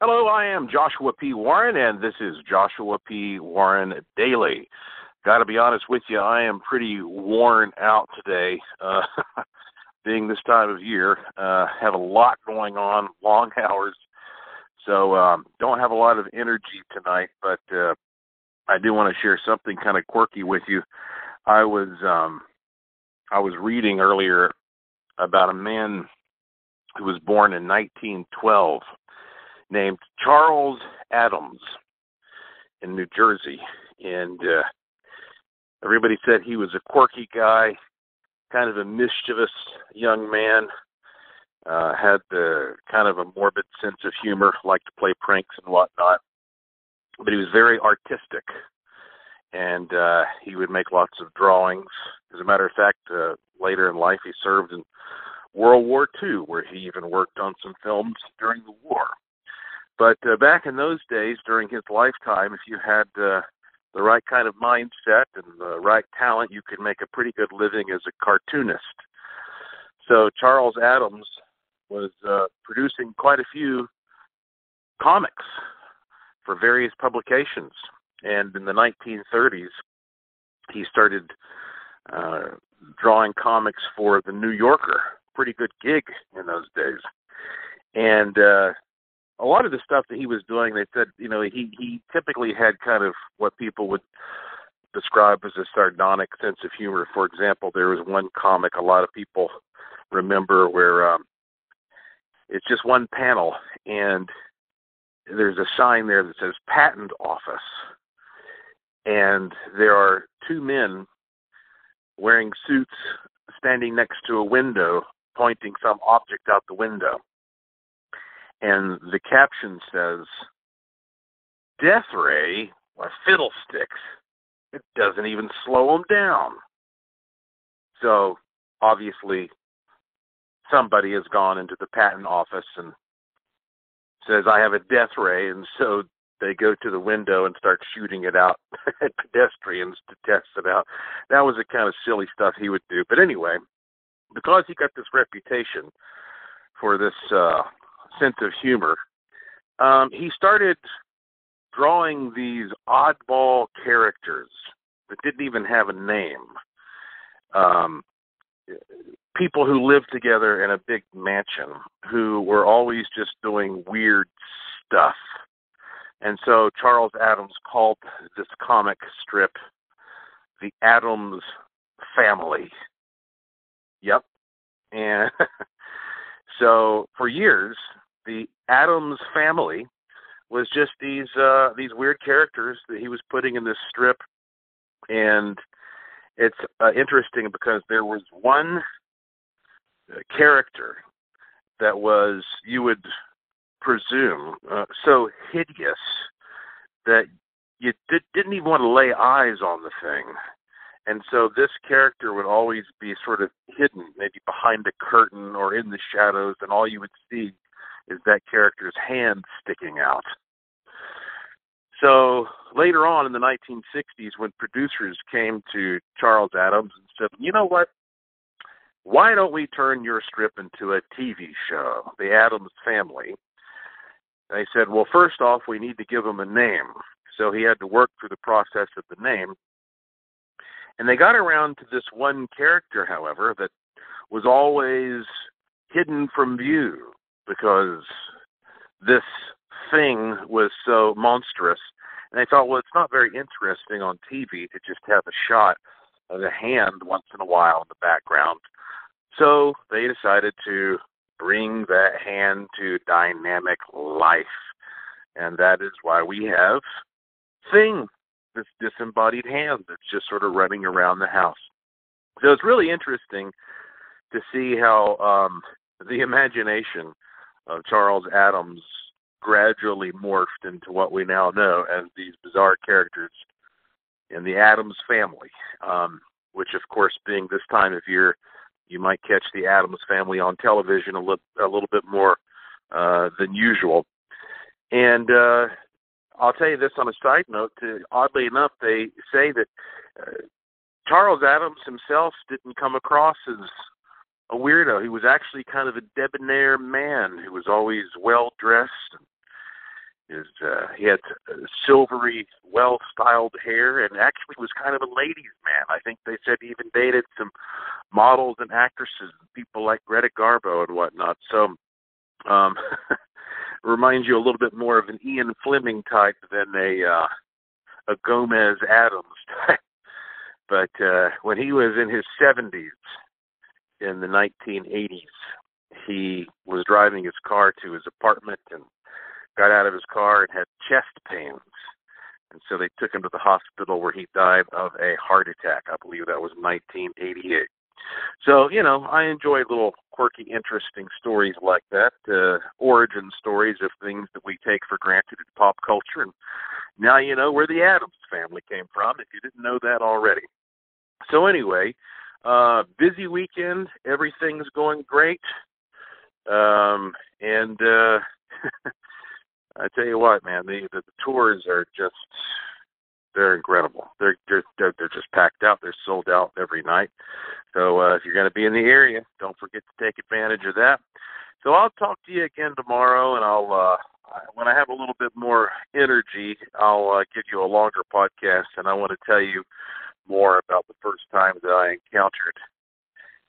Hello, I am Joshua P. Warren, and this is Joshua P. Warren Daily. Got to be honest with you, I am pretty worn out today. Uh, being this time of year, uh, have a lot going on, long hours, so um, don't have a lot of energy tonight. But uh, I do want to share something kind of quirky with you. I was um, I was reading earlier about a man who was born in 1912 named Charles Addams in New Jersey, and uh, everybody said he was a quirky guy, kind of a mischievous young man. Uh, had the kind of a morbid sense of humor, liked to play pranks and whatnot. But he was very artistic, and uh, he would make lots of drawings. As a matter of fact, uh, later in life, he served in World War II, where he even worked on some films during the war. But uh, back in those days, during his lifetime, if you had uh, the right kind of mindset and the right talent, you could make a pretty good living as a cartoonist. So Charles Addams was uh, producing quite a few comics for various publications. And in the 1930s, he started uh, drawing comics for the New Yorker. Pretty good gig in those days. And uh, a lot of the stuff that he was doing, they said, you know, he he typically had kind of what people would describe as a sardonic sense of humor. For example, there was one comic a lot of people remember where um, it's just one panel and there's a sign there that says patent office and there are two men wearing suits standing next to a window pointing some object out the window and the caption says, Death Ray, or fiddlesticks, it doesn't even slow them down. So obviously, somebody has gone into the patent office and says, I have a death ray, and so they go to the window and start shooting it out at pedestrians to test it out. That was the kind of silly stuff he would do. But anyway, because he got this reputation for this uh, sense of humor, um, he started drawing these oddball characters that didn't even have a name. Um, people who lived together in a big mansion who were always just doing weird stuff. And so Charles Addams called this comic strip the Addams Family. Yep. And so for years, the Addams family was just these uh these weird characters that he was putting in this strip. And it's uh, interesting because there was one uh, character that was you would presume uh, so hideous that you did, didn't even want to lay eyes on the thing. And so this character would always be sort of hidden maybe behind a curtain or in the shadows and all you would see is that character's hand sticking out. So later on in the 1960s, when producers came to Charles Addams and said, you know what? Why don't we turn your strip into a TV show, The Addams Family? They said, well, first off, we need to give him a name. So he had to work through the process of the name. And they got around to this one character, however, that was always hidden from view because this thing was so monstrous. And I thought, well, it's not very interesting on TV to just have a shot of a hand once in a while in the background. So they decided to bring that hand to dynamic life. And that is why we have Thing, this disembodied hand that's just sort of running around the house. So it's really interesting to see how um, the imagination of Charles Addams gradually morphed into what we now know as these bizarre characters in the Addams family. Um, which, of course, being this time of year, you might catch the Addams family on television a, li- a little bit more uh, than usual. And uh, I'll tell you this on a side note. To, oddly enough, they say that uh, Charles Addams himself didn't come across as a weirdo. He was actually kind of a debonair man who was always well dressed. His uh, he had silvery, well-styled hair, and actually was kind of a ladies' man. I think they said he even dated some models and actresses, people like Greta Garbo and whatnot. So, um, reminds you a little bit more of an Ian Fleming type than a uh, a Gomez Addams type. But uh, when he was in his 70s, in the 1980s, he was driving his car to his apartment and got out of his car and had chest pains. And so they took him to the hospital where he died of a heart attack. I believe that was 1988. So, you know, I enjoy little quirky, interesting stories like that, uh, origin stories of things that we take for granted in pop culture. And now you know where the Addams family came from if you didn't know that already. So, anyway, uh, busy weekend. Everything's going great. Um, and uh, I tell you what, man, the, the the tours are just they're incredible. They're they're they're, they're just packed out. They're sold out every night. So uh, if you're going to be in the area, don't forget to take advantage of that. So I'll talk to you again tomorrow, and I'll uh, when I have a little bit more energy, I'll uh, give you a longer podcast, and I want to tell you more about the first time that I encountered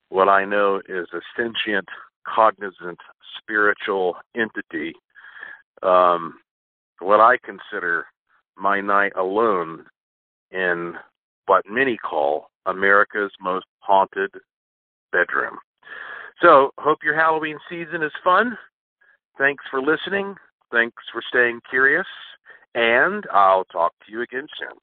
what I know is a sentient, cognizant, spiritual entity. Um, what I consider my night alone in what many call America's most haunted bedroom. So, hope your Halloween season is fun. Thanks for listening. Thanks for staying curious. And I'll talk to you again soon.